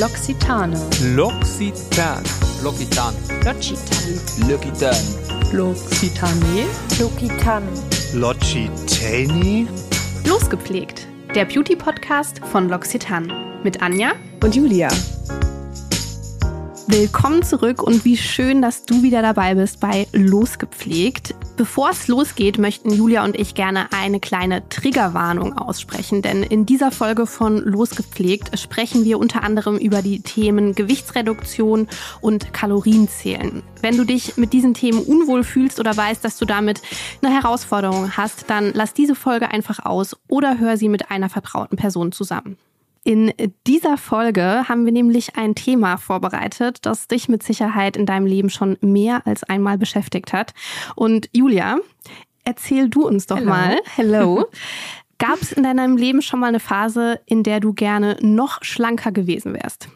L'Occitane. L'Occitan. L'Occitan. L'Occitane. L'Occitan. L'Occitane. Lokitan. Logitani? Losgepflegt, der Beauty-Podcast von L'Occitane. Mit Anja. Und Julia. Willkommen zurück und wie schön, dass du wieder dabei bist bei Losgepflegt. Bevor es losgeht, möchten Julia und ich gerne eine kleine Triggerwarnung aussprechen, denn in dieser Folge von Losgepflegt sprechen wir unter anderem über die Themen Gewichtsreduktion und Kalorienzählen. Wenn du dich mit diesen Themen unwohl fühlst oder weißt, dass du damit eine Herausforderung hast, dann lass diese Folge einfach aus oder hör sie mit einer vertrauten Person zusammen. In dieser Folge haben wir nämlich ein Thema vorbereitet, das dich mit Sicherheit in deinem Leben schon mehr als einmal beschäftigt hat. Und Julia, erzähl du uns doch Hello. mal, hello, gab es in deinem Leben schon mal eine Phase, in der du gerne noch schlanker gewesen wärst?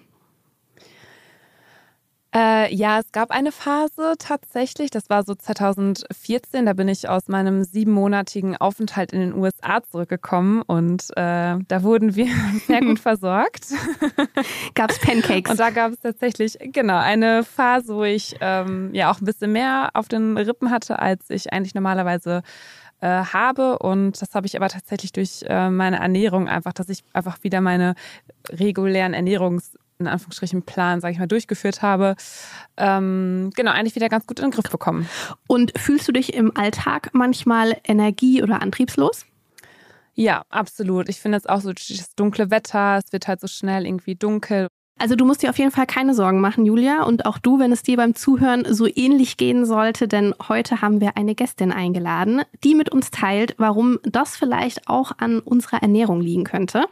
Äh, ja, es gab eine Phase tatsächlich, das war so 2014, da bin ich aus meinem siebenmonatigen Aufenthalt in den USA zurückgekommen und äh, da wurden wir sehr gut versorgt. Gab es Pancakes? Und da gab es tatsächlich, genau, eine Phase, wo ich ähm, ja auch ein bisschen mehr auf den Rippen hatte, als ich eigentlich normalerweise äh, habe. Und das habe ich aber tatsächlich durch äh, meine Ernährung einfach, dass ich einfach wieder meine regulären Ernährungs- in Anführungsstrichen Plan, sage ich mal, durchgeführt habe, ähm, genau, eigentlich wieder ganz gut in den Griff bekommen. Und fühlst du dich im Alltag manchmal energie- oder antriebslos? Ja, absolut. Ich finde es auch so das dunkle Wetter, es wird halt so schnell irgendwie dunkel. Also du musst dir auf jeden Fall keine Sorgen machen, Julia. Und auch du, wenn es dir beim Zuhören so ähnlich gehen sollte, denn heute haben wir eine Gästin eingeladen, die mit uns teilt, warum das vielleicht auch an unserer Ernährung liegen könnte.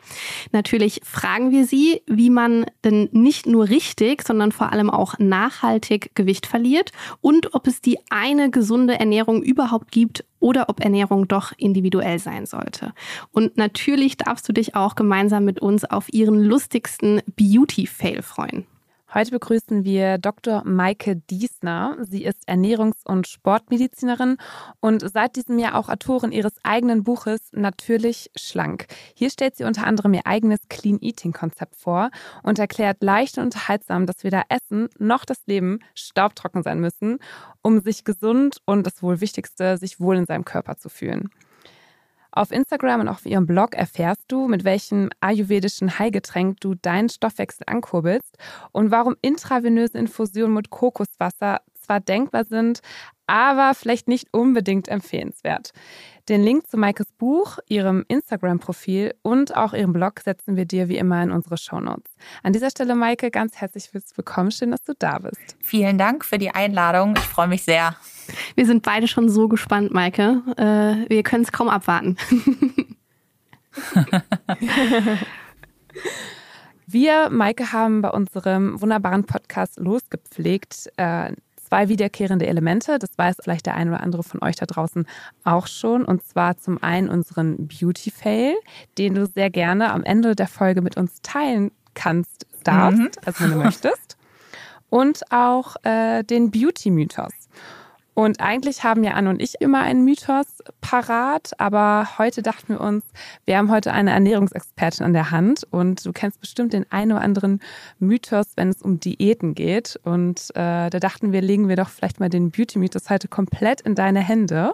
Natürlich fragen wir sie, wie man denn nicht nur richtig, sondern vor allem auch nachhaltig Gewicht verliert und ob es die eine gesunde Ernährung überhaupt gibt oder ob Ernährung doch individuell sein sollte. Und natürlich darfst du dich auch gemeinsam mit uns auf ihren lustigsten Beauty-Fail freuen. Heute begrüßen wir Dr. Maike Diesner. Sie ist Ernährungs- und Sportmedizinerin und seit diesem Jahr auch Autorin ihres eigenen Buches Natürlich schlank. Hier stellt sie unter anderem ihr eigenes Clean Eating Konzept vor und erklärt leicht und unterhaltsam, dass weder Essen noch das Leben staubtrocken sein müssen, um sich gesund und das wohl Wichtigste, sich wohl in seinem Körper zu fühlen. Auf Instagram und auf ihrem Blog erfährst du, mit welchem ayurvedischen Heilgetränk du deinen Stoffwechsel ankurbelst und warum intravenöse Infusionen mit Kokoswasser zwar denkbar sind, aber vielleicht nicht unbedingt empfehlenswert. Den Link zu Maikes Buch, ihrem Instagram-Profil und auch ihrem Blog setzen wir dir wie immer in unsere Shownotes. An dieser Stelle, Maike, ganz herzlich willkommen. Schön, dass du da bist. Vielen Dank für die Einladung. Ich freue mich sehr. Wir sind beide schon so gespannt, Maike. Äh, wir können es kaum abwarten. Wir, Maike, haben bei unserem wunderbaren Podcast losgepflegt äh, zwei wiederkehrende Elemente. Das weiß vielleicht der eine oder andere von euch da draußen auch schon. Und zwar zum einen unseren Beauty Fail, den du sehr gerne am Ende der Folge mit uns teilen kannst, darfst, Mhm. also wenn du möchtest. Und auch äh, den Beauty Mythos. Und eigentlich haben ja Anne und ich immer einen Mythos parat, aber heute dachten wir uns, wir haben heute eine Ernährungsexpertin an der Hand und du kennst bestimmt den einen oder anderen Mythos, wenn es um Diäten geht. Und äh, da dachten wir, legen wir doch vielleicht mal den Beauty-Mythos heute komplett in deine Hände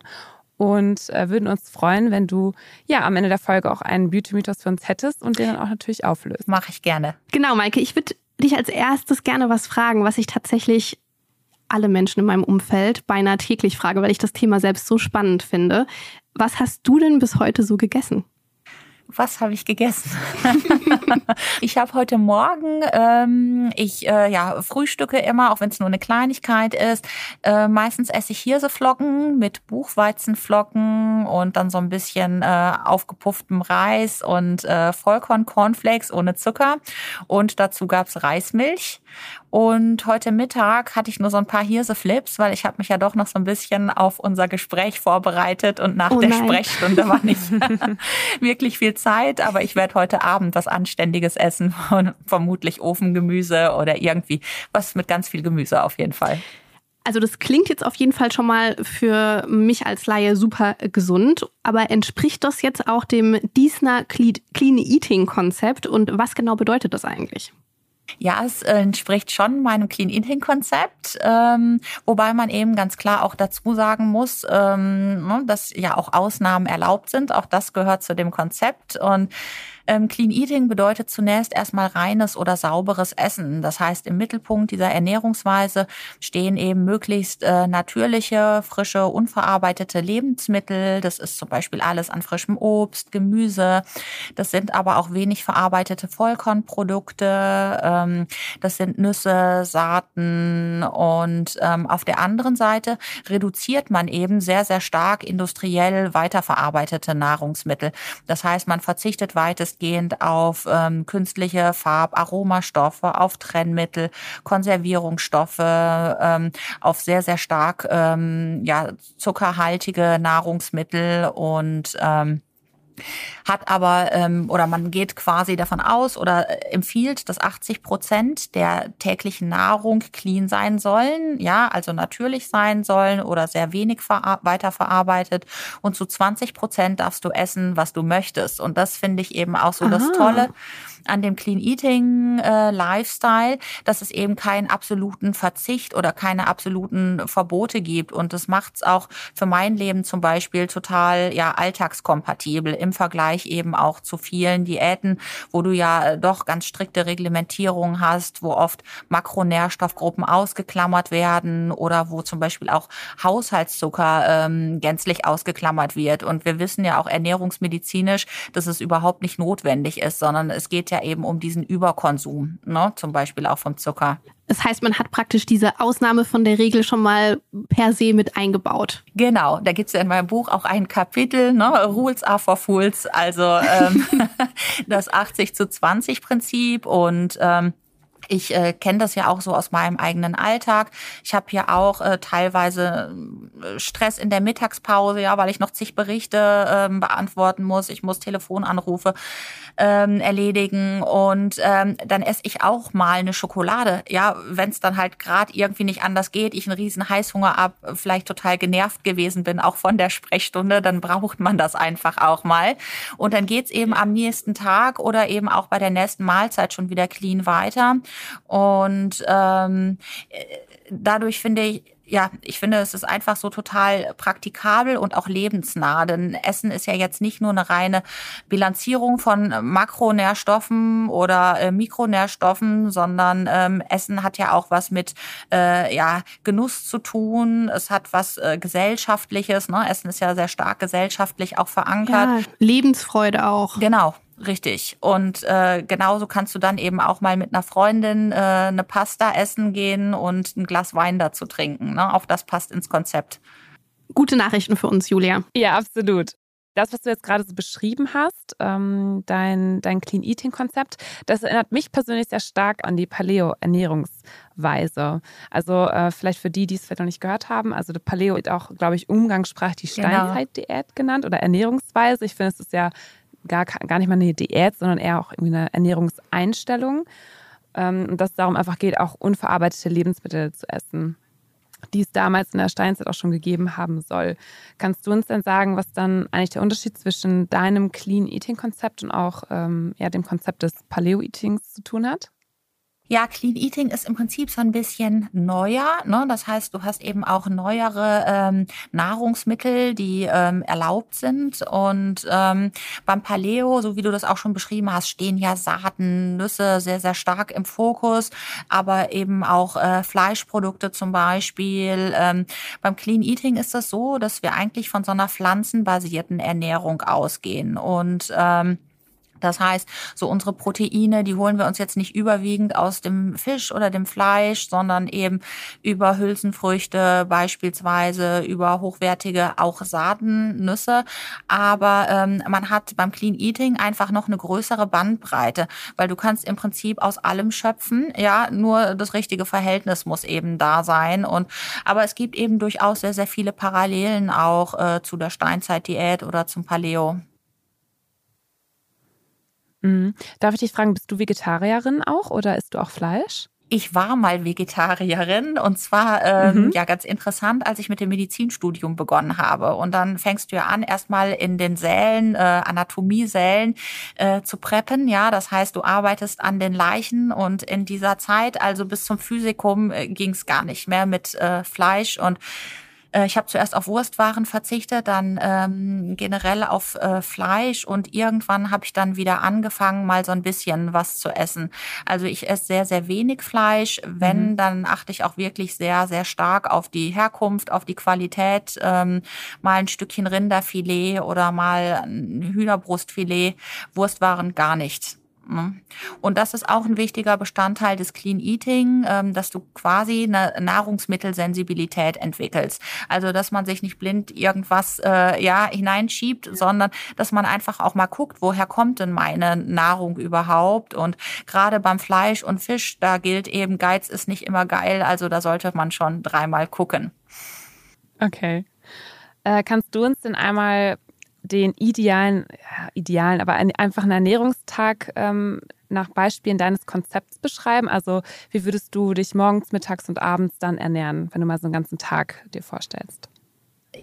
und äh, würden uns freuen, wenn du ja am Ende der Folge auch einen Beauty-Mythos für uns hättest und den dann auch natürlich auflöst. Mache ich gerne. Genau, Maike, ich würde dich als erstes gerne was fragen, was ich tatsächlich alle Menschen in meinem Umfeld beinahe täglich frage, weil ich das Thema selbst so spannend finde. Was hast du denn bis heute so gegessen? Was habe ich gegessen? ich habe heute Morgen, ähm, ich äh, ja frühstücke immer, auch wenn es nur eine Kleinigkeit ist. Äh, meistens esse ich Hirseflocken mit Buchweizenflocken und dann so ein bisschen äh, aufgepufftem Reis und äh, Vollkorn-Cornflakes ohne Zucker. Und dazu gab's Reismilch. Und heute Mittag hatte ich nur so ein paar Hirseflips, weil ich habe mich ja doch noch so ein bisschen auf unser Gespräch vorbereitet und nach Oh der nein. Sprechstunde war nicht wirklich viel Zeit, aber ich werde heute Abend was Anständiges essen und vermutlich Ofengemüse oder irgendwie was mit ganz viel Gemüse auf jeden Fall. Also das klingt jetzt auf jeden Fall schon mal für mich als Laie super gesund, aber entspricht das jetzt auch dem Diesner Cle- Clean Eating Konzept und was genau bedeutet das eigentlich? Ja, es entspricht schon meinem Clean Eating Konzept, ähm, wobei man eben ganz klar auch dazu sagen muss, ähm, ne, dass ja auch Ausnahmen erlaubt sind. Auch das gehört zu dem Konzept und ähm, Clean Eating bedeutet zunächst erstmal reines oder sauberes Essen. Das heißt, im Mittelpunkt dieser Ernährungsweise stehen eben möglichst äh, natürliche, frische, unverarbeitete Lebensmittel. Das ist zum Beispiel alles an frischem Obst, Gemüse. Das sind aber auch wenig verarbeitete Vollkornprodukte. Ähm, das sind Nüsse, Saaten und ähm, auf der anderen Seite reduziert man eben sehr, sehr stark industriell weiterverarbeitete Nahrungsmittel. Das heißt, man verzichtet weitest weitestgehend auf ähm, künstliche Farb-, Aromastoffe, auf Trennmittel, Konservierungsstoffe, ähm, auf sehr, sehr stark ähm, ja, zuckerhaltige Nahrungsmittel und ähm, hat aber ähm, oder man geht quasi davon aus oder äh, empfiehlt, dass 80 Prozent der täglichen Nahrung clean sein sollen, ja, also natürlich sein sollen oder sehr wenig weiterverarbeitet. Und zu 20 Prozent darfst du essen, was du möchtest. Und das finde ich eben auch so Aha. das Tolle an dem Clean Eating äh, Lifestyle, dass es eben keinen absoluten Verzicht oder keine absoluten Verbote gibt. Und das macht es auch für mein Leben zum Beispiel total ja alltagskompatibel im Vergleich eben auch zu vielen Diäten, wo du ja äh, doch ganz strikte Reglementierungen hast, wo oft Makronährstoffgruppen ausgeklammert werden oder wo zum Beispiel auch Haushaltszucker ähm, gänzlich ausgeklammert wird. Und wir wissen ja auch ernährungsmedizinisch, dass es überhaupt nicht notwendig ist, sondern es geht ja eben um diesen Überkonsum, ne? zum Beispiel auch vom Zucker. Das heißt, man hat praktisch diese Ausnahme von der Regel schon mal per se mit eingebaut. Genau, da gibt's ja in meinem Buch auch ein Kapitel, ne, Rules are for Fools, also ähm, das 80 zu 20 Prinzip und ähm, ich äh, kenne das ja auch so aus meinem eigenen Alltag. Ich habe hier auch äh, teilweise äh, Stress in der Mittagspause, ja, weil ich noch zig Berichte ähm, beantworten muss. Ich muss Telefonanrufe ähm, erledigen und ähm, dann esse ich auch mal eine Schokolade. Ja, wenn es dann halt gerade irgendwie nicht anders geht, ich einen riesen Heißhunger ab, vielleicht total genervt gewesen bin, auch von der Sprechstunde, dann braucht man das einfach auch mal. Und dann geht's eben am nächsten Tag oder eben auch bei der nächsten Mahlzeit schon wieder clean weiter. Und ähm, dadurch finde ich, ja, ich finde, es ist einfach so total praktikabel und auch lebensnah. Denn Essen ist ja jetzt nicht nur eine reine Bilanzierung von Makronährstoffen oder äh, Mikronährstoffen, sondern ähm, Essen hat ja auch was mit äh, ja, Genuss zu tun. Es hat was äh, Gesellschaftliches. Ne? Essen ist ja sehr stark gesellschaftlich auch verankert. Ja, Lebensfreude auch. Genau. Richtig. Und äh, genauso kannst du dann eben auch mal mit einer Freundin äh, eine Pasta essen gehen und ein Glas Wein dazu trinken. Ne? Auch das passt ins Konzept. Gute Nachrichten für uns, Julia. Ja, absolut. Das, was du jetzt gerade so beschrieben hast, ähm, dein, dein Clean Eating Konzept, das erinnert mich persönlich sehr stark an die Paleo-Ernährungsweise. Also äh, vielleicht für die, die es vielleicht noch nicht gehört haben, also Paleo wird auch, glaube ich, umgangssprachlich die genau. Steinzeit-Diät genannt oder Ernährungsweise. Ich finde, es ist ja gar, gar nicht mal eine Diät, sondern eher auch irgendwie eine Ernährungseinstellung. Ähm, und dass es darum einfach geht, auch unverarbeitete Lebensmittel zu essen, die es damals in der Steinzeit auch schon gegeben haben soll. Kannst du uns denn sagen, was dann eigentlich der Unterschied zwischen deinem Clean Eating Konzept und auch ähm, ja, dem Konzept des Paleo Eatings zu tun hat? Ja, Clean Eating ist im Prinzip so ein bisschen neuer. Ne? Das heißt, du hast eben auch neuere ähm, Nahrungsmittel, die ähm, erlaubt sind. Und ähm, beim Paleo, so wie du das auch schon beschrieben hast, stehen ja Saaten, Nüsse sehr, sehr stark im Fokus, aber eben auch äh, Fleischprodukte zum Beispiel. Ähm, beim Clean Eating ist das so, dass wir eigentlich von so einer pflanzenbasierten Ernährung ausgehen. Und ähm, das heißt, so unsere Proteine, die holen wir uns jetzt nicht überwiegend aus dem Fisch oder dem Fleisch, sondern eben über Hülsenfrüchte beispielsweise, über hochwertige auch Saaten, Nüsse. Aber ähm, man hat beim Clean Eating einfach noch eine größere Bandbreite, weil du kannst im Prinzip aus allem schöpfen. Ja, nur das richtige Verhältnis muss eben da sein. Und aber es gibt eben durchaus sehr, sehr viele Parallelen auch äh, zu der Steinzeitdiät oder zum Paleo. Mhm. Darf ich dich fragen, bist du Vegetarierin auch oder isst du auch Fleisch? Ich war mal Vegetarierin und zwar ähm, mhm. ja ganz interessant, als ich mit dem Medizinstudium begonnen habe. Und dann fängst du ja an, erstmal in den Sälen, äh, Anatomiesälen äh, zu preppen. Ja, das heißt, du arbeitest an den Leichen und in dieser Zeit, also bis zum Physikum, äh, ging es gar nicht mehr mit äh, Fleisch und ich habe zuerst auf Wurstwaren verzichtet, dann ähm, generell auf äh, Fleisch und irgendwann habe ich dann wieder angefangen, mal so ein bisschen was zu essen. Also ich esse sehr, sehr wenig Fleisch. Wenn, mhm. dann achte ich auch wirklich sehr, sehr stark auf die Herkunft, auf die Qualität. Ähm, mal ein Stückchen Rinderfilet oder mal ein Hühnerbrustfilet. Wurstwaren gar nicht. Ne? Und das ist auch ein wichtiger Bestandteil des Clean Eating, ähm, dass du quasi eine Nahrungsmittelsensibilität entwickelst. Also dass man sich nicht blind irgendwas äh, ja hineinschiebt, sondern dass man einfach auch mal guckt, woher kommt denn meine Nahrung überhaupt? Und gerade beim Fleisch und Fisch, da gilt eben, Geiz ist nicht immer geil, also da sollte man schon dreimal gucken. Okay. Äh, kannst du uns denn einmal den idealen, ja, idealen, aber einen einfachen Ernährungstag ähm, nach Beispielen deines Konzepts beschreiben? Also wie würdest du dich morgens, mittags und abends dann ernähren, wenn du mal so einen ganzen Tag dir vorstellst?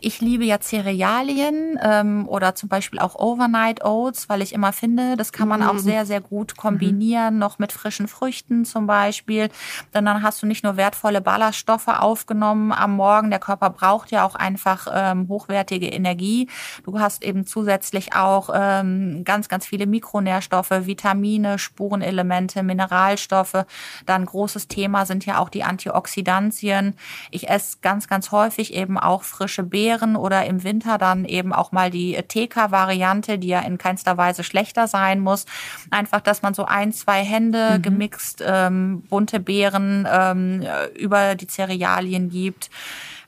Ich liebe ja Cerealien ähm, oder zum Beispiel auch Overnight Oats, weil ich immer finde, das kann man mhm. auch sehr, sehr gut kombinieren, mhm. noch mit frischen Früchten zum Beispiel. Denn dann hast du nicht nur wertvolle Ballaststoffe aufgenommen am Morgen, der Körper braucht ja auch einfach ähm, hochwertige Energie. Du hast eben zusätzlich auch ähm, ganz, ganz viele Mikronährstoffe, Vitamine, Spurenelemente, Mineralstoffe. Dann großes Thema sind ja auch die Antioxidantien. Ich esse ganz, ganz häufig eben auch frische Beeren Beeren oder im Winter dann eben auch mal die TK-Variante, die ja in keinster Weise schlechter sein muss. Einfach, dass man so ein, zwei Hände mhm. gemixt ähm, bunte Beeren ähm, über die Cerealien gibt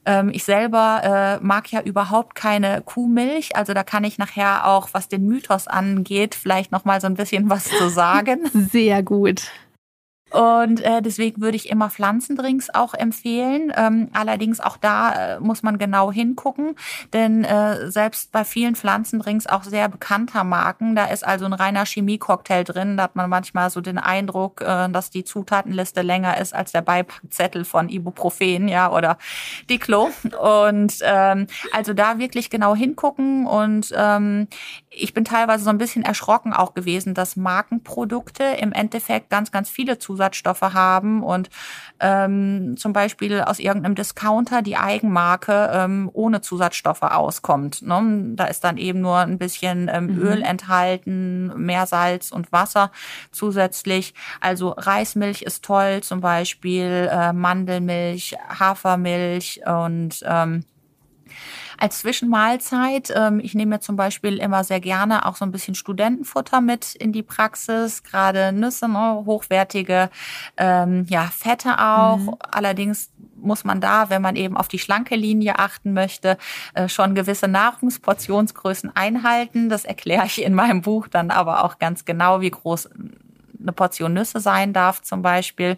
ähm, ich selber äh, mag ja überhaupt keine Kuhmilch, also da kann ich nachher auch, was den Mythos angeht, vielleicht noch mal so ein bisschen was zu sagen. Sehr gut. Und äh, deswegen würde ich immer Pflanzendrinks auch empfehlen. Ähm, allerdings auch da äh, muss man genau hingucken, denn äh, selbst bei vielen Pflanzendrinks auch sehr bekannter Marken, da ist also ein reiner Chemiecocktail drin. Da hat man manchmal so den Eindruck, äh, dass die Zutatenliste länger ist als der Beipackzettel von Ibuprofen, ja, oder Diclo. Und ähm, also da wirklich genau hingucken. Und ähm, ich bin teilweise so ein bisschen erschrocken auch gewesen, dass Markenprodukte im Endeffekt ganz, ganz viele Zusatzstoffe haben und ähm, zum Beispiel aus irgendeinem Discounter die Eigenmarke ähm, ohne Zusatzstoffe auskommt. Ne? Da ist dann eben nur ein bisschen ähm, mhm. Öl enthalten, mehr Salz und Wasser zusätzlich. Also Reismilch ist toll, zum Beispiel äh, Mandelmilch, Hafermilch und ähm, als Zwischenmahlzeit. Ähm, ich nehme mir zum Beispiel immer sehr gerne auch so ein bisschen Studentenfutter mit in die Praxis, gerade Nüsse, ne, hochwertige ähm, ja, Fette auch. Mhm. Allerdings muss man da, wenn man eben auf die schlanke Linie achten möchte, äh, schon gewisse Nahrungsportionsgrößen einhalten. Das erkläre ich in meinem Buch dann aber auch ganz genau, wie groß eine Portion Nüsse sein darf zum Beispiel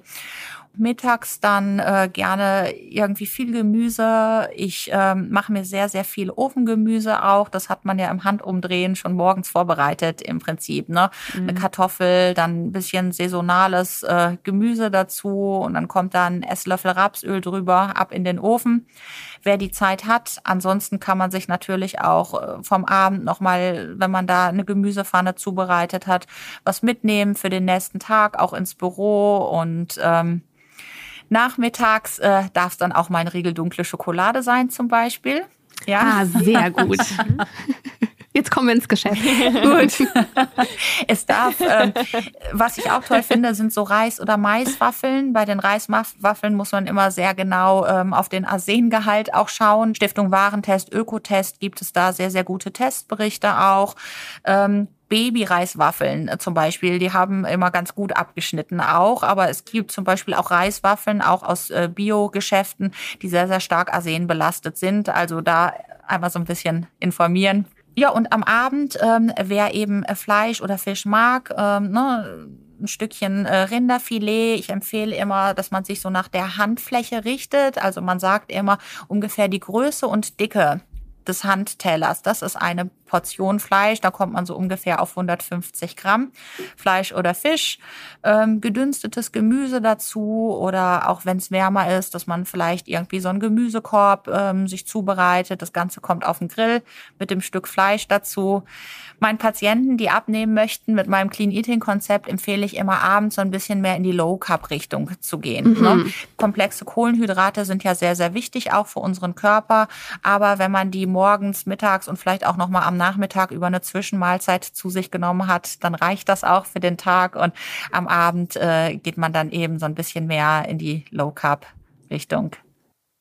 mittags dann äh, gerne irgendwie viel Gemüse. Ich ähm, mache mir sehr, sehr viel Ofengemüse auch. Das hat man ja im Handumdrehen schon morgens vorbereitet im Prinzip. Ne? Mhm. Eine Kartoffel, dann ein bisschen saisonales äh, Gemüse dazu und dann kommt dann Esslöffel Rapsöl drüber, ab in den Ofen. Wer die Zeit hat, ansonsten kann man sich natürlich auch äh, vom Abend nochmal, wenn man da eine Gemüsepfanne zubereitet hat, was mitnehmen für den nächsten Tag, auch ins Büro und ähm, Nachmittags äh, darf es dann auch mal ein Riegel dunkle Schokolade sein zum Beispiel. Ja. Ah, sehr gut. Jetzt kommen wir ins Geschäft. Gut. es darf, äh, was ich auch toll finde, sind so Reis- oder Maiswaffeln. Bei den Reiswaffeln muss man immer sehr genau ähm, auf den Arsengehalt auch schauen. Stiftung Warentest, Ökotest gibt es da sehr, sehr gute Testberichte auch. Ähm, Baby-Reiswaffeln äh, zum Beispiel, die haben immer ganz gut abgeschnitten auch, aber es gibt zum Beispiel auch Reiswaffeln, auch aus äh, Bio-Geschäften, die sehr, sehr stark Arsen belastet sind. Also da einmal so ein bisschen informieren. Ja, und am Abend, ähm, wer eben äh, Fleisch oder Fisch mag, ähm, ne, ein Stückchen äh, Rinderfilet. Ich empfehle immer, dass man sich so nach der Handfläche richtet. Also man sagt immer ungefähr die Größe und Dicke des Handtellers. Das ist eine Portion Fleisch, da kommt man so ungefähr auf 150 Gramm Fleisch oder Fisch, ähm, gedünstetes Gemüse dazu oder auch wenn es wärmer ist, dass man vielleicht irgendwie so einen Gemüsekorb ähm, sich zubereitet. Das Ganze kommt auf den Grill mit dem Stück Fleisch dazu. Meinen Patienten, die abnehmen möchten, mit meinem Clean Eating Konzept empfehle ich immer abends so ein bisschen mehr in die Low Carb Richtung zu gehen. Mhm. Ne? Komplexe Kohlenhydrate sind ja sehr, sehr wichtig auch für unseren Körper. Aber wenn man die morgens, mittags und vielleicht auch nochmal am Nachmittag über eine Zwischenmahlzeit zu sich genommen hat, dann reicht das auch für den Tag. Und am Abend äh, geht man dann eben so ein bisschen mehr in die Low Carb Richtung.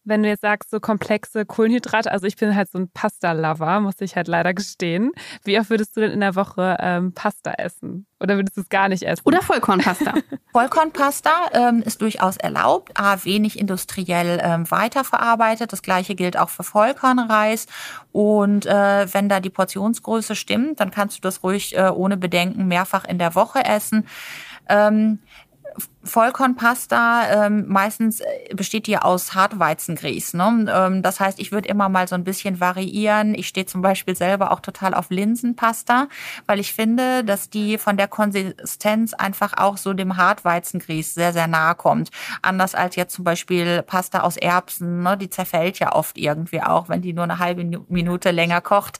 Wenn du jetzt sagst, so komplexe Kohlenhydrate, also ich bin halt so ein Pasta-Lover, muss ich halt leider gestehen. Wie oft würdest du denn in der Woche ähm, Pasta essen? Oder würdest du es gar nicht essen? Oder Vollkornpasta. Vollkornpasta ähm, ist durchaus erlaubt, a, wenig industriell ähm, weiterverarbeitet. Das gleiche gilt auch für Vollkornreis. Und äh, wenn da die Portionsgröße stimmt, dann kannst du das ruhig äh, ohne Bedenken mehrfach in der Woche essen. Ähm, Vollkornpasta ähm, meistens äh, besteht die aus Hartweizengrieß. Ne? Ähm, das heißt, ich würde immer mal so ein bisschen variieren. Ich stehe zum Beispiel selber auch total auf Linsenpasta, weil ich finde, dass die von der Konsistenz einfach auch so dem Hartweizengrieß sehr, sehr nahe kommt. Anders als jetzt zum Beispiel Pasta aus Erbsen. Ne? Die zerfällt ja oft irgendwie auch, wenn die nur eine halbe Minute länger kocht.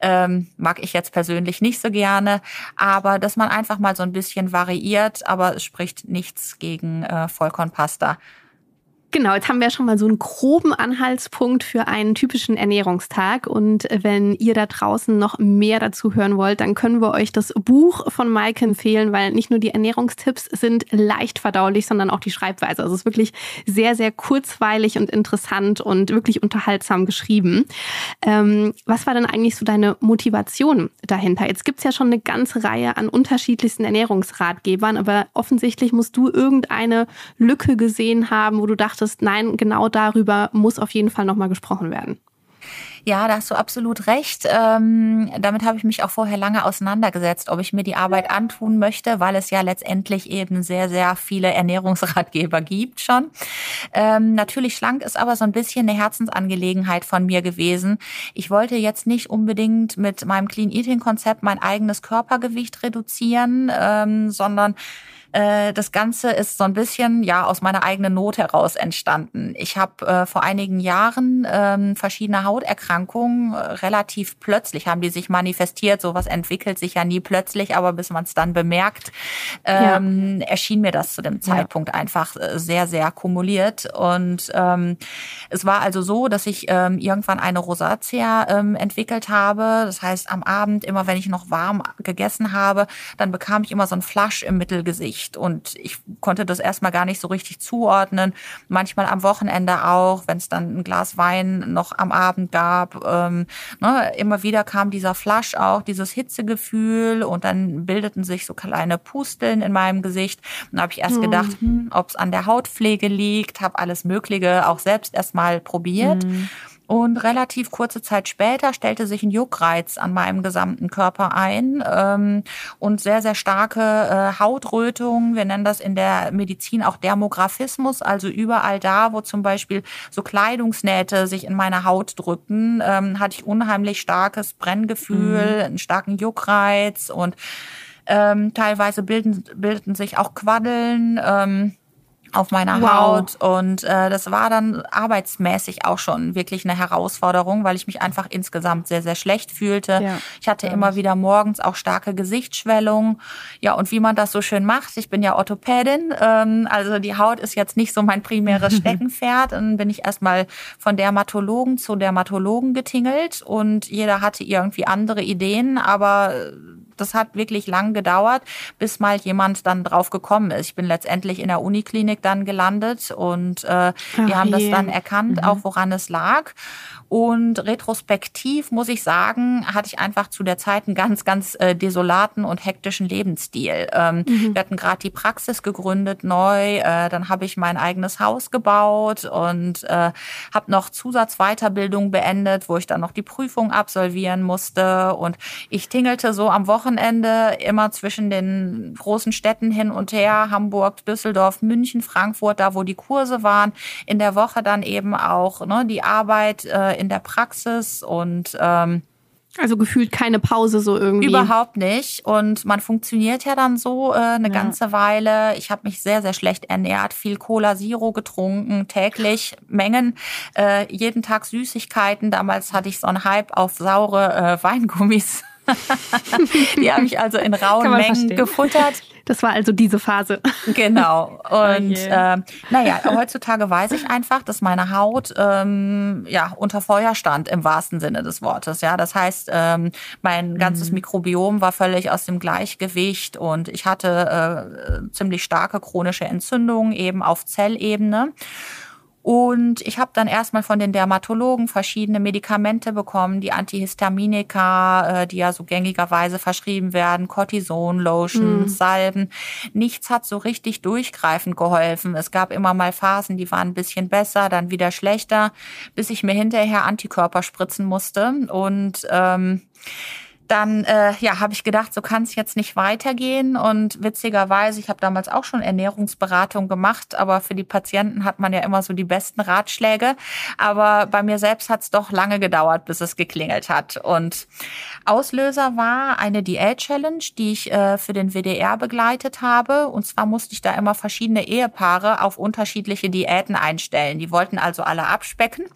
Ähm, mag ich jetzt persönlich nicht so gerne. Aber dass man einfach mal so ein bisschen variiert, aber es spricht nichts gegen äh, Vollkornpasta. Genau, jetzt haben wir schon mal so einen groben Anhaltspunkt für einen typischen Ernährungstag. Und wenn ihr da draußen noch mehr dazu hören wollt, dann können wir euch das Buch von Maike empfehlen, weil nicht nur die Ernährungstipps sind leicht verdaulich, sondern auch die Schreibweise. Also es ist wirklich sehr, sehr kurzweilig und interessant und wirklich unterhaltsam geschrieben. Ähm, was war denn eigentlich so deine Motivation dahinter? Jetzt gibt's ja schon eine ganze Reihe an unterschiedlichsten Ernährungsratgebern, aber offensichtlich musst du irgendeine Lücke gesehen haben, wo du dachtest, nein, genau darüber muss auf jeden Fall nochmal gesprochen werden. Ja, da hast du absolut recht. Ähm, damit habe ich mich auch vorher lange auseinandergesetzt, ob ich mir die Arbeit antun möchte, weil es ja letztendlich eben sehr, sehr viele Ernährungsratgeber gibt schon. Ähm, natürlich schlank ist aber so ein bisschen eine Herzensangelegenheit von mir gewesen. Ich wollte jetzt nicht unbedingt mit meinem Clean Eating Konzept mein eigenes Körpergewicht reduzieren, ähm, sondern äh, das Ganze ist so ein bisschen ja aus meiner eigenen Not heraus entstanden. Ich habe äh, vor einigen Jahren ähm, verschiedene Hauterkrankungen äh, relativ plötzlich haben die sich manifestiert. Sowas entwickelt sich ja nie plötzlich, aber bis man es dann bemerkt, ähm, ja. erschien mir das zu dem Zeitpunkt ja. einfach äh, sehr sehr kumuliert und ähm, es war also so, dass ich ähm, irgendwann eine Rosatia ähm, entwickelt habe. Das heißt, am Abend immer, wenn ich noch warm gegessen habe, dann bekam ich immer so ein Flasch im Mittelgesicht nicht. Und ich konnte das erstmal gar nicht so richtig zuordnen. Manchmal am Wochenende auch, wenn es dann ein Glas Wein noch am Abend gab. Ähm, ne, immer wieder kam dieser Flasch auch, dieses Hitzegefühl und dann bildeten sich so kleine Pusteln in meinem Gesicht. Und da habe ich erst gedacht, mhm. hm, ob es an der Hautpflege liegt, habe alles Mögliche auch selbst erstmal probiert. Mhm. Und relativ kurze Zeit später stellte sich ein Juckreiz an meinem gesamten Körper ein ähm, und sehr, sehr starke äh, Hautrötung. Wir nennen das in der Medizin auch Dermographismus, also überall da, wo zum Beispiel so Kleidungsnähte sich in meine Haut drückten, ähm, hatte ich unheimlich starkes Brenngefühl, mhm. einen starken Juckreiz und ähm, teilweise bilden, bildeten sich auch Quaddeln. Ähm, auf meiner wow. Haut. Und äh, das war dann arbeitsmäßig auch schon wirklich eine Herausforderung, weil ich mich einfach insgesamt sehr, sehr schlecht fühlte. Ja. Ich hatte immer wieder morgens auch starke Gesichtsschwellungen. Ja, und wie man das so schön macht, ich bin ja Orthopädin, ähm, also die Haut ist jetzt nicht so mein primäres Steckenpferd. Dann bin ich erstmal von Dermatologen zu Dermatologen getingelt und jeder hatte irgendwie andere Ideen, aber das hat wirklich lang gedauert, bis mal jemand dann drauf gekommen ist. Ich bin letztendlich in der Uniklinik dann gelandet und äh, wir haben das dann erkannt, mhm. auch woran es lag. Und retrospektiv muss ich sagen, hatte ich einfach zu der Zeit einen ganz, ganz äh, desolaten und hektischen Lebensstil. Ähm, mhm. Wir hatten gerade die Praxis gegründet neu, äh, dann habe ich mein eigenes Haus gebaut und äh, habe noch Zusatzweiterbildung beendet, wo ich dann noch die Prüfung absolvieren musste. Und ich tingelte so am Wochenende immer zwischen den großen Städten hin und her, Hamburg, Düsseldorf, München, Frankfurt, da wo die Kurse waren. In der Woche dann eben auch ne, die Arbeit äh, in der Praxis und ähm, Also gefühlt keine Pause so irgendwie. Überhaupt nicht. Und man funktioniert ja dann so äh, eine ja. ganze Weile. Ich habe mich sehr, sehr schlecht ernährt, viel Cola Zero getrunken, täglich Mengen, äh, jeden Tag Süßigkeiten. Damals hatte ich so einen Hype auf saure äh, Weingummis. die habe ich also in rauen Mengen verstehen. gefuttert. Das war also diese Phase. Genau. Und oh äh, naja, heutzutage weiß ich einfach, dass meine Haut ähm, ja unter Feuer stand im wahrsten Sinne des Wortes. Ja, das heißt, ähm, mein ganzes mhm. Mikrobiom war völlig aus dem Gleichgewicht und ich hatte äh, ziemlich starke chronische Entzündungen eben auf Zellebene. Und ich habe dann erstmal von den Dermatologen verschiedene Medikamente bekommen, die Antihistaminika, äh, die ja so gängigerweise verschrieben werden, Cortison, Lotion, mm. Salben. Nichts hat so richtig durchgreifend geholfen. Es gab immer mal Phasen, die waren ein bisschen besser, dann wieder schlechter, bis ich mir hinterher Antikörper spritzen musste. Und ähm, dann äh, ja, habe ich gedacht, so kann es jetzt nicht weitergehen. Und witzigerweise, ich habe damals auch schon Ernährungsberatung gemacht, aber für die Patienten hat man ja immer so die besten Ratschläge. Aber bei mir selbst hat es doch lange gedauert, bis es geklingelt hat. Und Auslöser war eine Diät-Challenge, die ich äh, für den WDR begleitet habe. Und zwar musste ich da immer verschiedene Ehepaare auf unterschiedliche Diäten einstellen. Die wollten also alle abspecken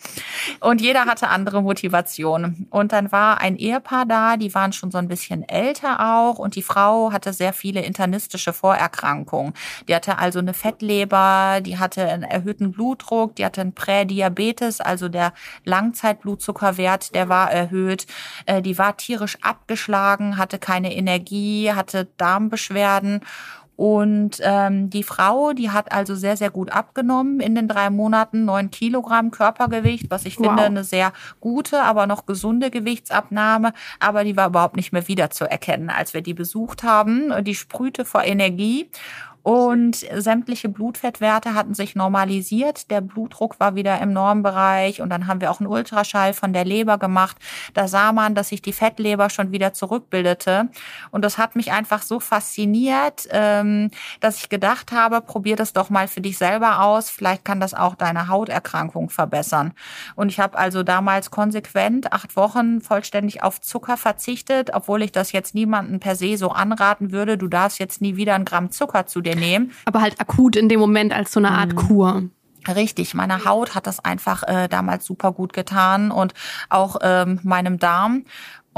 und jeder hatte andere Motivationen. Und dann war ein Ehepaar da, die waren schon so ein bisschen älter auch und die Frau hatte sehr viele internistische Vorerkrankungen. Die hatte also eine Fettleber, die hatte einen erhöhten Blutdruck, die hatte einen Prädiabetes, also der Langzeitblutzuckerwert, der war erhöht. Äh, die war tierisch abgeschlagen, hatte keine Energie, hatte Darmbeschwerden und ähm, die Frau, die hat also sehr, sehr gut abgenommen in den drei Monaten, neun Kilogramm Körpergewicht, was ich wow. finde eine sehr gute, aber noch gesunde Gewichtsabnahme. Aber die war überhaupt nicht mehr wiederzuerkennen, als wir die besucht haben. Die sprühte vor Energie und sämtliche Blutfettwerte hatten sich normalisiert. Der Blutdruck war wieder im Normbereich. Und dann haben wir auch einen Ultraschall von der Leber gemacht. Da sah man, dass sich die Fettleber schon wieder zurückbildete. Und das hat mich einfach so fasziniert, ähm, dass ich gedacht habe, probier das doch mal für dich selber aus. Vielleicht kann das auch deine Hauterkrankung verbessern. Und ich habe also damals konsequent acht Wochen vollständig auf Zucker verzichtet, obwohl ich das jetzt niemandem per se so anraten würde. Du darfst jetzt nie wieder ein Gramm Zucker zu dir nehmen. Aber halt akut in dem Moment als so eine Art mhm. Kur. Richtig, meine Haut hat das einfach äh, damals super gut getan und auch ähm, meinem Darm.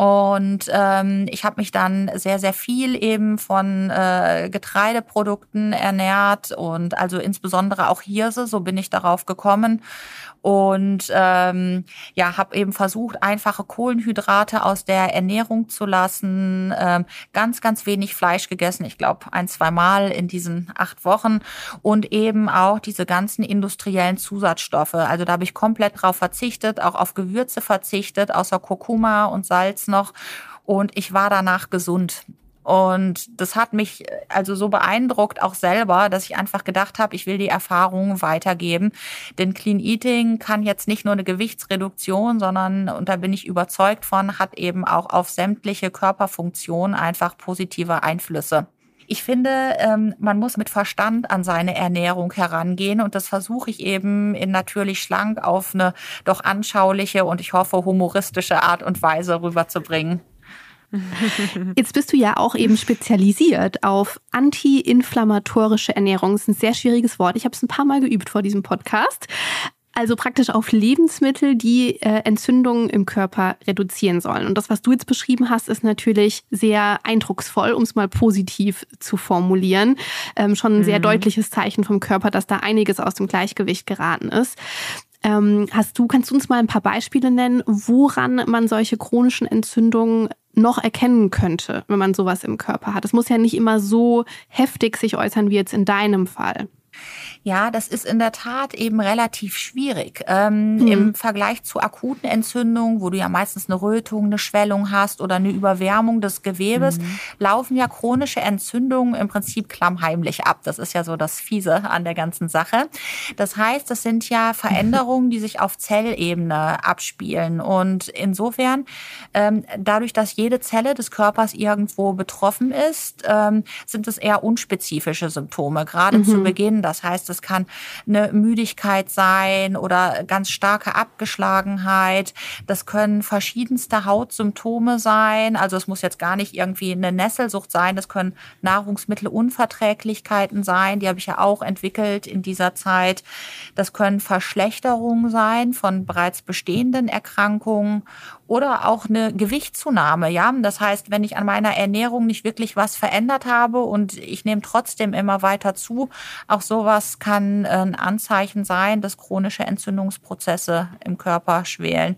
Und ähm, ich habe mich dann sehr, sehr viel eben von äh, Getreideprodukten ernährt und also insbesondere auch Hirse, so bin ich darauf gekommen und ähm, ja, habe eben versucht, einfache Kohlenhydrate aus der Ernährung zu lassen, ähm, ganz, ganz wenig Fleisch gegessen, ich glaube ein, zwei Mal in diesen acht Wochen und eben auch diese ganzen industriellen Zusatzstoffe. Also da habe ich komplett drauf verzichtet, auch auf Gewürze verzichtet, außer Kurkuma und Salz noch und ich war danach gesund. Und das hat mich äh, also so beeindruckt, auch selber, dass ich einfach gedacht habe, ich will die Erfahrung weitergeben. Denn Clean Eating kann jetzt nicht nur eine Gewichtsreduktion, sondern, und da bin ich überzeugt von, hat eben auch auf sämtliche Körperfunktionen einfach positive Einflüsse. Ich finde, ähm, man muss mit Verstand an seine Ernährung herangehen und das versuche ich eben in natürlich schlank auf eine doch anschauliche und ich hoffe humoristische Art und Weise rüberzubringen. Jetzt bist du ja auch eben spezialisiert auf anti-inflammatorische Ernährung. Das ist ein sehr schwieriges Wort. Ich habe es ein paar Mal geübt vor diesem Podcast. Also praktisch auf Lebensmittel, die äh, Entzündungen im Körper reduzieren sollen. Und das, was du jetzt beschrieben hast, ist natürlich sehr eindrucksvoll, um es mal positiv zu formulieren. Ähm, schon ein sehr mhm. deutliches Zeichen vom Körper, dass da einiges aus dem Gleichgewicht geraten ist. Ähm, hast du, kannst du uns mal ein paar Beispiele nennen, woran man solche chronischen Entzündungen noch erkennen könnte, wenn man sowas im Körper hat? Es muss ja nicht immer so heftig sich äußern wie jetzt in deinem Fall. Ja, das ist in der Tat eben relativ schwierig. Ähm, mhm. Im Vergleich zu akuten Entzündungen, wo du ja meistens eine Rötung, eine Schwellung hast oder eine Überwärmung des Gewebes, mhm. laufen ja chronische Entzündungen im Prinzip klammheimlich ab. Das ist ja so das Fiese an der ganzen Sache. Das heißt, das sind ja Veränderungen, die sich auf Zellebene abspielen. Und insofern, ähm, dadurch, dass jede Zelle des Körpers irgendwo betroffen ist, ähm, sind es eher unspezifische Symptome. Gerade mhm. zu Beginn Das heißt, es kann eine Müdigkeit sein oder ganz starke Abgeschlagenheit. Das können verschiedenste Hautsymptome sein. Also es muss jetzt gar nicht irgendwie eine Nesselsucht sein. Das können Nahrungsmittelunverträglichkeiten sein. Die habe ich ja auch entwickelt in dieser Zeit. Das können Verschlechterungen sein von bereits bestehenden Erkrankungen oder auch eine Gewichtszunahme. Ja, das heißt, wenn ich an meiner Ernährung nicht wirklich was verändert habe und ich nehme trotzdem immer weiter zu, auch sowas kann ein Anzeichen sein, dass chronische Entzündungsprozesse im Körper schwelen.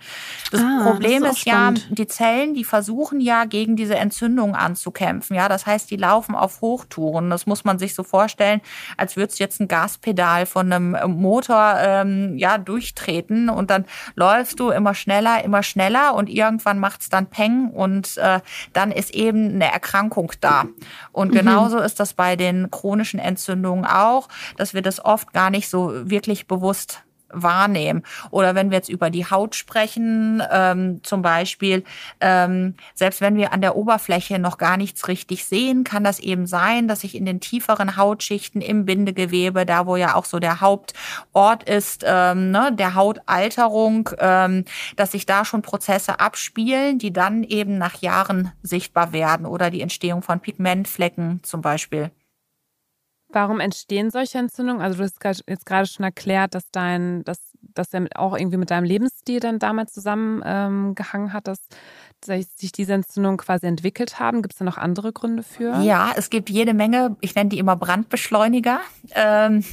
Das ah, Problem das ist, ist ja, die Zellen, die versuchen ja gegen diese Entzündung anzukämpfen. Ja, das heißt, die laufen auf Hochtouren. Das muss man sich so vorstellen, als würde es jetzt ein Gaspedal von einem Motor ähm, ja durchtreten und dann läufst du immer schneller, immer schneller und irgendwann macht es dann Peng und äh, dann ist eben eine Erkrankung da. Und mhm. genauso ist das bei den chronischen Entzündungen auch, dass wir das oft gar nicht so wirklich bewusst wahrnehmen. Oder wenn wir jetzt über die Haut sprechen, ähm, zum Beispiel, ähm, selbst wenn wir an der Oberfläche noch gar nichts richtig sehen, kann das eben sein, dass sich in den tieferen Hautschichten im Bindegewebe, da wo ja auch so der Hauptort ist, ähm, ne, der Hautalterung, ähm, dass sich da schon Prozesse abspielen, die dann eben nach Jahren sichtbar werden oder die Entstehung von Pigmentflecken zum Beispiel. Warum entstehen solche Entzündungen? Also du hast jetzt gerade schon erklärt, dass dein, dass, dass der auch irgendwie mit deinem Lebensstil dann damals zusammengehangen ähm, hat, dass sich diese Entzündungen quasi entwickelt haben? Gibt es da noch andere Gründe für? Ja, es gibt jede Menge, ich nenne die immer Brandbeschleuniger. Ähm,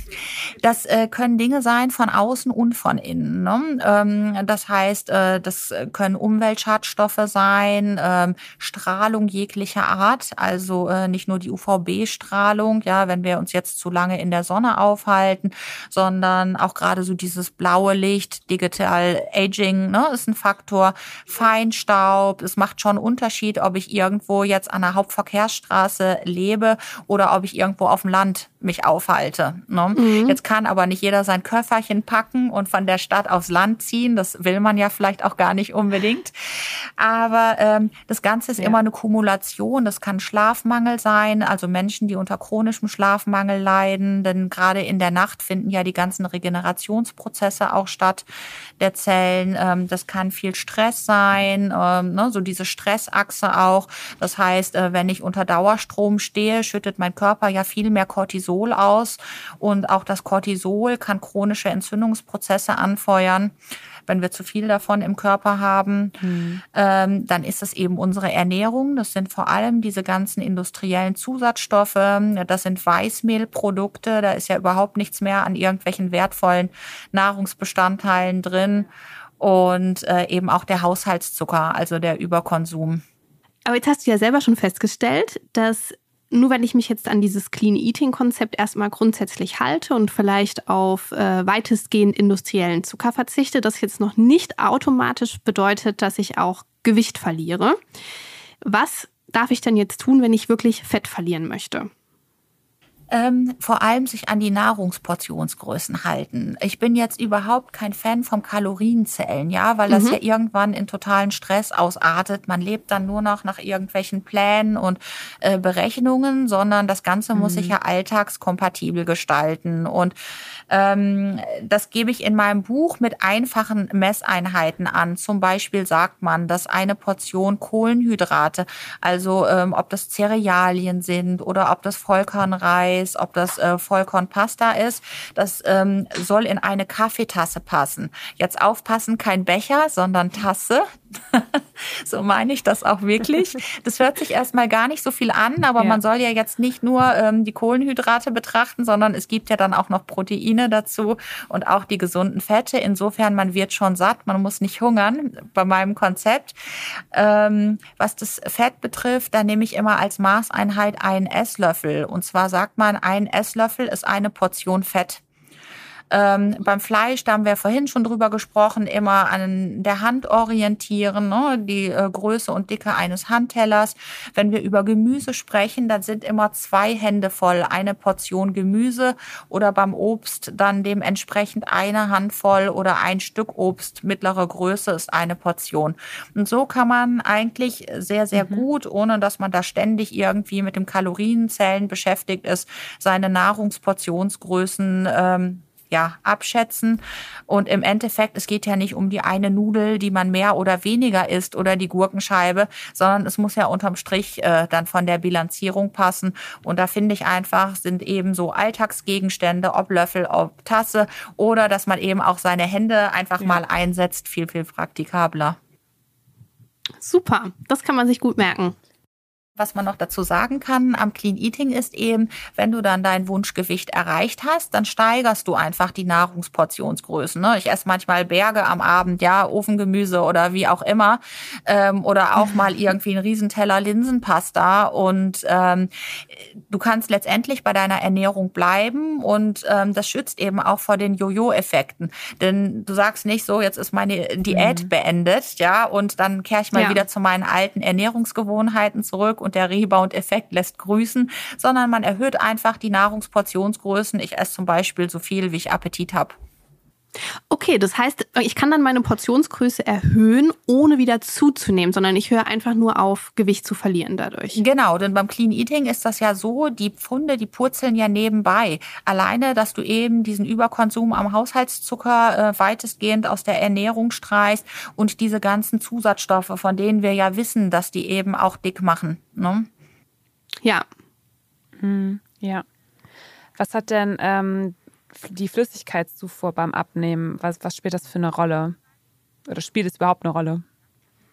das äh, können Dinge sein von außen und von innen. Ne? Ähm, das heißt, äh, das können Umweltschadstoffe sein, ähm, Strahlung jeglicher Art, also äh, nicht nur die UVB-Strahlung, ja, wenn wir uns jetzt zu lange in der Sonne aufhalten, sondern auch gerade so dieses blaue Licht, Digital Aging, ne, ist ein Faktor, Feinstaub, es macht schon einen Unterschied, ob ich irgendwo jetzt an der Hauptverkehrsstraße lebe oder ob ich irgendwo auf dem Land mich aufhalte. Ne? Mhm. Jetzt kann aber nicht jeder sein Köfferchen packen und von der Stadt aufs Land ziehen. Das will man ja vielleicht auch gar nicht unbedingt. Aber ähm, das Ganze ist ja. immer eine Kumulation. Das kann Schlafmangel sein, also Menschen, die unter chronischem Schlafmangel leiden. Denn gerade in der Nacht finden ja die ganzen Regenerationsprozesse auch statt der Zellen. Ähm, das kann viel Stress sein, ähm, ne? So diese Stressachse auch. Das heißt, äh, wenn ich unter Dauerstrom stehe, schüttet mein Körper ja viel mehr Cortisol Cortisol aus und auch das Cortisol kann chronische Entzündungsprozesse anfeuern. Wenn wir zu viel davon im Körper haben, mhm. ähm, dann ist es eben unsere Ernährung. Das sind vor allem diese ganzen industriellen Zusatzstoffe. Das sind Weißmehlprodukte. Da ist ja überhaupt nichts mehr an irgendwelchen wertvollen Nahrungsbestandteilen drin. Und äh, eben auch der Haushaltszucker, also der Überkonsum. Aber jetzt hast du ja selber schon festgestellt, dass nur wenn ich mich jetzt an dieses Clean Eating Konzept erstmal grundsätzlich halte und vielleicht auf äh, weitestgehend industriellen Zucker verzichte, das jetzt noch nicht automatisch bedeutet, dass ich auch Gewicht verliere. Was darf ich denn jetzt tun, wenn ich wirklich Fett verlieren möchte? Ähm, vor allem sich an die Nahrungsportionsgrößen halten. Ich bin jetzt überhaupt kein Fan vom Kalorienzählen, ja, weil das mhm. ja irgendwann in totalen Stress ausartet. Man lebt dann nur noch nach irgendwelchen Plänen und äh, Berechnungen, sondern das Ganze mhm. muss sich mhm. ja alltagskompatibel gestalten. Und ähm, das gebe ich in meinem Buch mit einfachen Messeinheiten an. Zum Beispiel sagt man, dass eine Portion Kohlenhydrate, also ähm, ob das Cerealien sind oder ob das Vollkornreis, ob das äh, Vollkornpasta ist, das ähm, soll in eine Kaffeetasse passen. Jetzt aufpassen, kein Becher, sondern Tasse. so meine ich das auch wirklich. Das hört sich erstmal gar nicht so viel an, aber ja. man soll ja jetzt nicht nur ähm, die Kohlenhydrate betrachten, sondern es gibt ja dann auch noch Proteine dazu und auch die gesunden Fette. Insofern, man wird schon satt, man muss nicht hungern bei meinem Konzept. Ähm, was das Fett betrifft, da nehme ich immer als Maßeinheit einen Esslöffel. Und zwar sagt man, ein Esslöffel ist eine Portion Fett. Ähm, beim Fleisch, da haben wir vorhin schon drüber gesprochen, immer an der Hand orientieren, ne? die äh, Größe und Dicke eines Handtellers. Wenn wir über Gemüse sprechen, dann sind immer zwei Hände voll eine Portion Gemüse oder beim Obst dann dementsprechend eine Handvoll oder ein Stück Obst mittlere Größe ist eine Portion. Und so kann man eigentlich sehr, sehr mhm. gut, ohne dass man da ständig irgendwie mit dem Kalorienzellen beschäftigt ist, seine Nahrungsportionsgrößen ähm, ja, abschätzen. Und im Endeffekt, es geht ja nicht um die eine Nudel, die man mehr oder weniger isst oder die Gurkenscheibe, sondern es muss ja unterm Strich äh, dann von der Bilanzierung passen. Und da finde ich einfach, sind eben so Alltagsgegenstände, ob Löffel, ob Tasse oder dass man eben auch seine Hände einfach ja. mal einsetzt, viel, viel praktikabler. Super, das kann man sich gut merken. Was man noch dazu sagen kann am Clean Eating ist eben, wenn du dann dein Wunschgewicht erreicht hast, dann steigerst du einfach die Nahrungsportionsgrößen. Ne? Ich esse manchmal Berge am Abend, ja, Ofengemüse oder wie auch immer. Ähm, oder auch mal irgendwie einen Riesenteller Linsenpasta. Und ähm, du kannst letztendlich bei deiner Ernährung bleiben und ähm, das schützt eben auch vor den Jojo-Effekten. Denn du sagst nicht so, jetzt ist meine Diät mhm. beendet, ja, und dann kehre ich mal ja. wieder zu meinen alten Ernährungsgewohnheiten zurück und der Rebound-Effekt lässt grüßen, sondern man erhöht einfach die Nahrungsportionsgrößen. Ich esse zum Beispiel so viel, wie ich Appetit habe. Okay, das heißt, ich kann dann meine Portionsgröße erhöhen, ohne wieder zuzunehmen, sondern ich höre einfach nur auf, Gewicht zu verlieren dadurch. Genau, denn beim Clean Eating ist das ja so, die Pfunde, die purzeln ja nebenbei. Alleine, dass du eben diesen Überkonsum am Haushaltszucker äh, weitestgehend aus der Ernährung streichst und diese ganzen Zusatzstoffe, von denen wir ja wissen, dass die eben auch dick machen. Ne? Ja. Hm, ja. Was hat denn ähm, die Flüssigkeitszufuhr beim Abnehmen, was, was spielt das für eine Rolle? Oder spielt es überhaupt eine Rolle?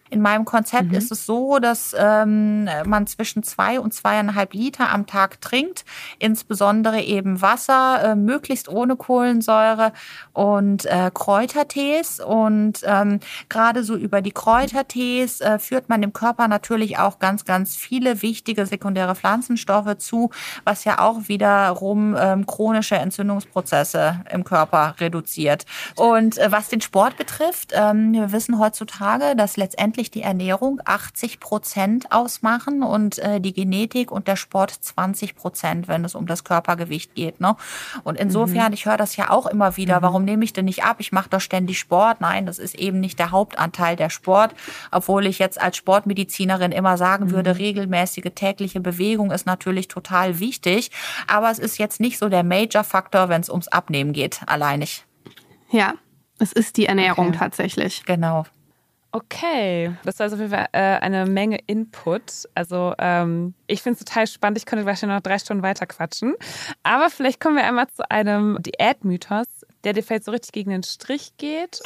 In meinem Konzept mhm. ist es so, dass ähm, man zwischen zwei und zweieinhalb Liter am Tag trinkt, insbesondere eben Wasser, äh, möglichst ohne Kohlensäure und äh, Kräutertees. Und ähm, gerade so über die Kräutertees äh, führt man dem Körper natürlich auch ganz, ganz viele wichtige sekundäre Pflanzenstoffe zu, was ja auch wiederum ähm, chronische Entzündungsprozesse im Körper reduziert. Und äh, was den Sport betrifft, ähm, wir wissen heutzutage, dass letztendlich letztendlich die Ernährung 80 Prozent ausmachen und äh, die Genetik und der Sport 20 Prozent, wenn es um das Körpergewicht geht. Ne? Und insofern, mhm. ich höre das ja auch immer wieder, mhm. warum nehme ich denn nicht ab? Ich mache doch ständig Sport. Nein, das ist eben nicht der Hauptanteil der Sport, obwohl ich jetzt als Sportmedizinerin immer sagen mhm. würde, regelmäßige tägliche Bewegung ist natürlich total wichtig, aber es ist jetzt nicht so der Major-Faktor, wenn es ums Abnehmen geht, alleinig. Ja, es ist die Ernährung okay. tatsächlich. Genau. Okay, das war also auf jeden Fall äh, eine Menge Input. Also ähm, ich finde es total spannend. Ich könnte wahrscheinlich noch drei Stunden weiter quatschen. Aber vielleicht kommen wir einmal zu einem Diätmythos, der dir vielleicht so richtig gegen den Strich geht.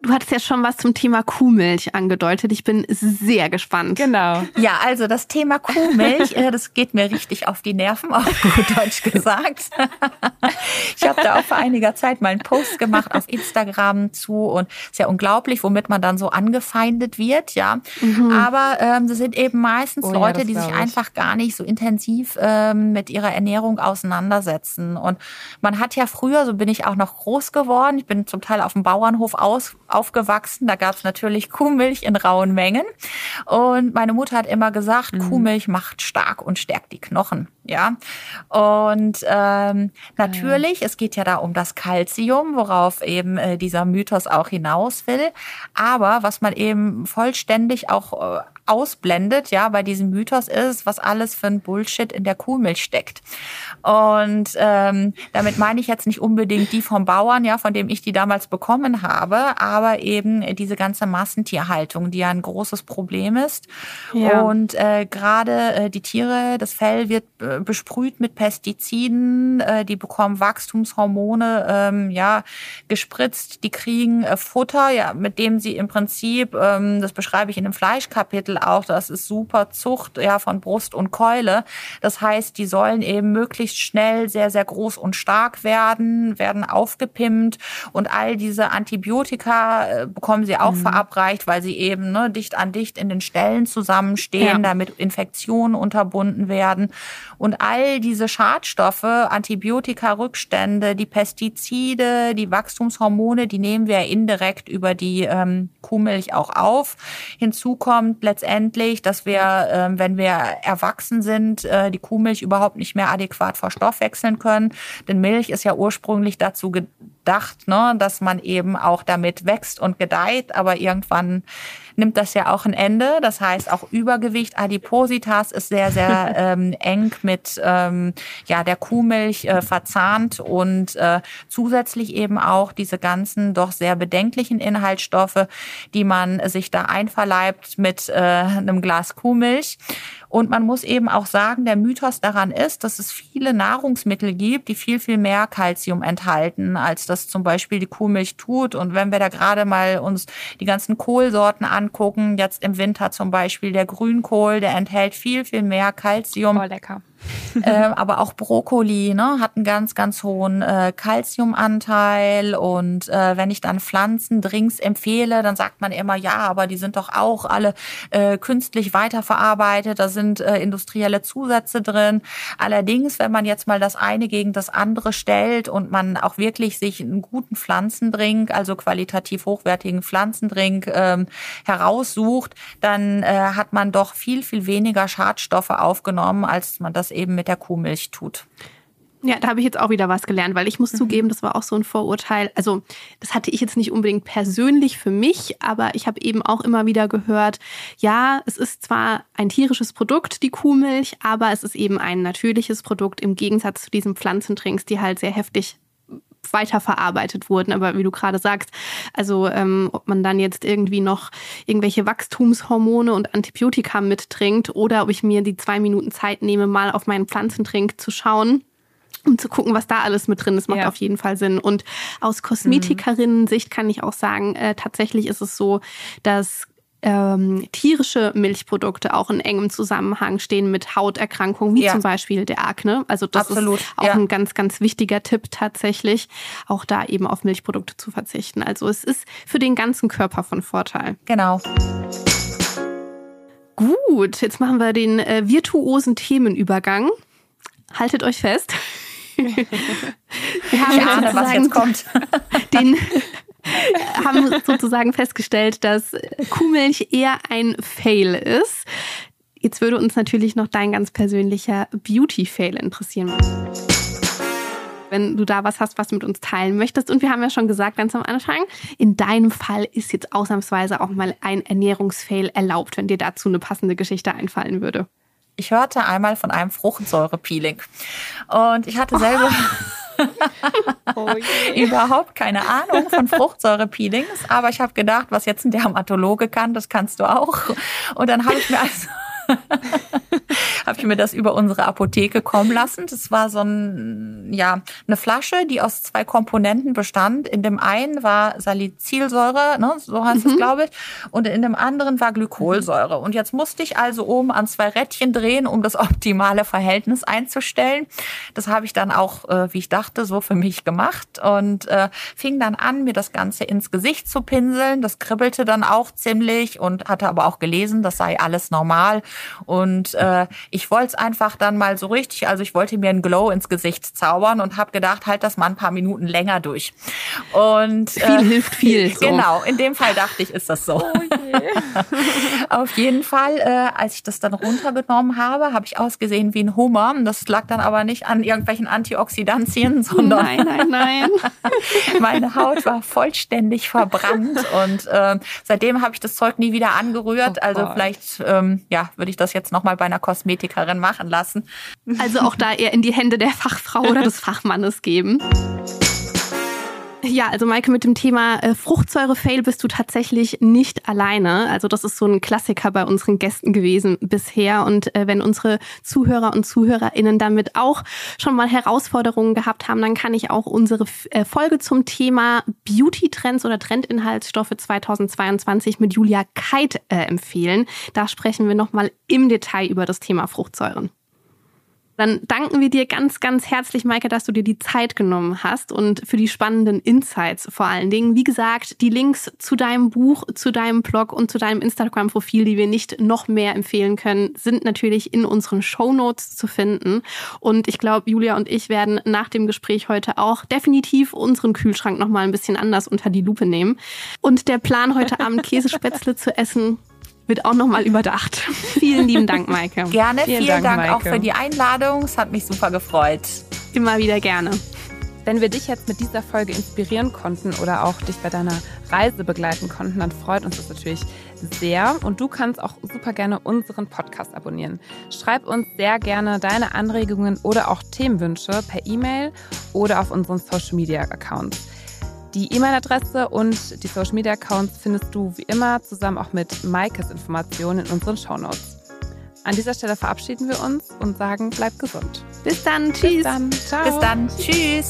Du hattest ja schon was zum Thema Kuhmilch angedeutet. Ich bin sehr gespannt. Genau. Ja, also das Thema Kuhmilch, äh, das geht mir richtig auf die Nerven, auf gut Deutsch gesagt. Ich habe da auch vor einiger Zeit mal einen Post gemacht auf Instagram zu und ist ja unglaublich, womit man dann so angefeindet wird, ja. Mhm. Aber ähm, das sind eben meistens oh, Leute, ja, die sich einfach gar nicht so intensiv ähm, mit ihrer Ernährung auseinandersetzen. Und man hat ja früher, so bin ich auch noch groß geworden, ich bin zum Teil auf dem Bauernhof aus aufgewachsen. Da gab es natürlich Kuhmilch in rauen Mengen. Und meine Mutter hat immer gesagt, mhm. Kuhmilch macht stark und stärkt die Knochen. Ja. Und ähm, natürlich, ja. es geht ja da um das Kalzium, worauf eben äh, dieser Mythos auch hinaus will. Aber was man eben vollständig auch äh, ausblendet, ja, bei diesem Mythos ist, was alles für ein Bullshit in der Kuhmilch steckt. Und ähm, damit meine ich jetzt nicht unbedingt die vom Bauern, ja, von dem ich die damals bekommen habe, aber eben diese ganze Massentierhaltung, die ja ein großes Problem ist. Ja. Und äh, gerade äh, die Tiere, das Fell wird äh, besprüht mit Pestiziden, äh, die bekommen Wachstumshormone, ähm, ja, gespritzt, die kriegen äh, Futter, ja, mit dem sie im Prinzip, ähm, das beschreibe ich in dem Fleischkapitel Auch, das ist super Zucht ja von Brust und Keule. Das heißt, die sollen eben möglichst schnell sehr, sehr groß und stark werden, werden aufgepimpt und all diese Antibiotika äh, bekommen sie auch mhm. verabreicht, weil sie eben ne, dicht an dicht in den Stellen zusammenstehen, ja. damit Infektionen unterbunden werden. Und all diese Schadstoffe, Antibiotika-Rückstände, die Pestizide, die Wachstumshormone, die nehmen wir indirekt über die ähm, Kuhmilch auch auf. Hinzu kommt letztendlich, dass wir, ähm, wenn wir erwachsen sind, äh, die Kuhmilch überhaupt nicht mehr adäquat verstoffwechseln können. Denn Milch ist ja ursprünglich dazu gedacht, ne, dass man eben auch damit wächst und gedeiht, aber irgendwann nimmt das ja auch ein Ende. Das heißt, auch Übergewicht, Adipositas ist sehr, sehr ähm, eng mit ähm, ja, der Kuhmilch äh, verzahnt und äh, zusätzlich eben auch diese ganzen doch sehr bedenklichen Inhaltsstoffe, die man sich da einverleibt mit äh, einem Glas Kuhmilch. Und man muss eben auch sagen, der Mythos daran ist, dass es viele Nahrungsmittel gibt, die viel, viel mehr Kalzium enthalten, als das zum Beispiel die Kuhmilch tut. Und wenn wir da gerade mal uns die ganzen Kohlsorten angucken, jetzt im Winter zum Beispiel der Grünkohl, der enthält viel, viel mehr Kalzium. Oh, lecker äh, aber auch Brokkoli ne, hat einen ganz, ganz hohen äh, Calciumanteil. Und äh, wenn ich dann Pflanzendrinks empfehle, dann sagt man immer, ja, aber die sind doch auch alle äh, künstlich weiterverarbeitet, da sind äh, industrielle Zusätze drin. Allerdings, wenn man jetzt mal das eine gegen das andere stellt und man auch wirklich sich einen guten Pflanzendrink, also qualitativ hochwertigen Pflanzendrink ähm, heraussucht, dann äh, hat man doch viel, viel weniger Schadstoffe aufgenommen, als man das eben mit der Kuhmilch tut. Ja, da habe ich jetzt auch wieder was gelernt, weil ich muss mhm. zugeben, das war auch so ein Vorurteil. Also das hatte ich jetzt nicht unbedingt persönlich für mich, aber ich habe eben auch immer wieder gehört, ja, es ist zwar ein tierisches Produkt, die Kuhmilch, aber es ist eben ein natürliches Produkt im Gegensatz zu diesen Pflanzentrinks, die halt sehr heftig weiterverarbeitet wurden. Aber wie du gerade sagst, also ähm, ob man dann jetzt irgendwie noch irgendwelche Wachstumshormone und Antibiotika mittrinkt oder ob ich mir die zwei Minuten Zeit nehme, mal auf meinen Pflanzentrink zu schauen, um zu gucken, was da alles mit drin ist, macht ja. auf jeden Fall Sinn. Und aus Kosmetikerinnen-Sicht kann ich auch sagen, äh, tatsächlich ist es so, dass ähm, tierische Milchprodukte auch in engem Zusammenhang stehen mit Hauterkrankungen, wie ja. zum Beispiel der Akne. Also das Absolut. ist auch ja. ein ganz, ganz wichtiger Tipp tatsächlich, auch da eben auf Milchprodukte zu verzichten. Also es ist für den ganzen Körper von Vorteil. Genau. Gut, jetzt machen wir den äh, virtuosen Themenübergang. Haltet euch fest. Wir haben ja, was jetzt kommt. Den haben sozusagen festgestellt, dass Kuhmilch eher ein Fail ist. Jetzt würde uns natürlich noch dein ganz persönlicher Beauty-Fail interessieren. Wenn du da was hast, was du mit uns teilen möchtest. Und wir haben ja schon gesagt, ganz am Anfang, in deinem Fall ist jetzt ausnahmsweise auch mal ein Ernährungsfail erlaubt, wenn dir dazu eine passende Geschichte einfallen würde. Ich hörte einmal von einem Fruchtsäurepeeling. Und ich hatte selber. Oh. oh überhaupt keine Ahnung von Fruchtsäurepeelings, aber ich habe gedacht, was jetzt ein Dermatologe kann, das kannst du auch. Und dann habe ich mir also habe ich mir das über unsere Apotheke kommen lassen. Das war so ein, ja, eine Flasche, die aus zwei Komponenten bestand. In dem einen war Salicylsäure, ne, so heißt mhm. es, glaube ich, und in dem anderen war Glykolsäure. Und jetzt musste ich also oben an zwei Rädchen drehen, um das optimale Verhältnis einzustellen. Das habe ich dann auch, äh, wie ich dachte, so für mich gemacht und äh, fing dann an, mir das Ganze ins Gesicht zu pinseln. Das kribbelte dann auch ziemlich und hatte aber auch gelesen, das sei alles normal. Und äh, ich wollte es einfach dann mal so richtig, also ich wollte mir einen Glow ins Gesicht zaubern und habe gedacht, halt das mal ein paar Minuten länger durch. Und viel äh, hilft viel. So. Genau, in dem Fall dachte ich, ist das so. Oh Auf jeden Fall, äh, als ich das dann runtergenommen habe, habe ich ausgesehen wie ein Hummer. Das lag dann aber nicht an irgendwelchen Antioxidantien, sondern nein, nein, nein. meine Haut war vollständig verbrannt und äh, seitdem habe ich das Zeug nie wieder angerührt. Oh also vielleicht ähm, ja, würde ich das jetzt noch mal bei einer Kosmetikerin machen lassen. Also auch da eher in die Hände der Fachfrau oder des Fachmannes geben. Ja, also Maike, mit dem Thema äh, Fruchtsäure-Fail bist du tatsächlich nicht alleine. Also das ist so ein Klassiker bei unseren Gästen gewesen bisher. Und äh, wenn unsere Zuhörer und ZuhörerInnen damit auch schon mal Herausforderungen gehabt haben, dann kann ich auch unsere äh, Folge zum Thema Beauty-Trends oder Trendinhaltsstoffe 2022 mit Julia Keit empfehlen. Da sprechen wir nochmal im Detail über das Thema Fruchtsäuren. Dann danken wir dir ganz, ganz herzlich, Maike, dass du dir die Zeit genommen hast und für die spannenden Insights vor allen Dingen. Wie gesagt, die Links zu deinem Buch, zu deinem Blog und zu deinem Instagram-Profil, die wir nicht noch mehr empfehlen können, sind natürlich in unseren Show Notes zu finden. Und ich glaube, Julia und ich werden nach dem Gespräch heute auch definitiv unseren Kühlschrank nochmal ein bisschen anders unter die Lupe nehmen. Und der Plan, heute Abend Käsespätzle zu essen, wird auch nochmal überdacht. Vielen lieben Dank, Maike. Gerne, vielen, vielen Dank, Dank auch für die Einladung. Es hat mich super gefreut. Immer wieder gerne. Wenn wir dich jetzt mit dieser Folge inspirieren konnten oder auch dich bei deiner Reise begleiten konnten, dann freut uns das natürlich sehr. Und du kannst auch super gerne unseren Podcast abonnieren. Schreib uns sehr gerne deine Anregungen oder auch Themenwünsche per E-Mail oder auf unseren Social Media Accounts. Die E-Mail-Adresse und die Social Media Accounts findest du wie immer zusammen auch mit Maikes Informationen in unseren Shownotes. An dieser Stelle verabschieden wir uns und sagen, bleib gesund. Bis dann. Tschüss. Bis dann. Ciao. Bis dann. Tschüss.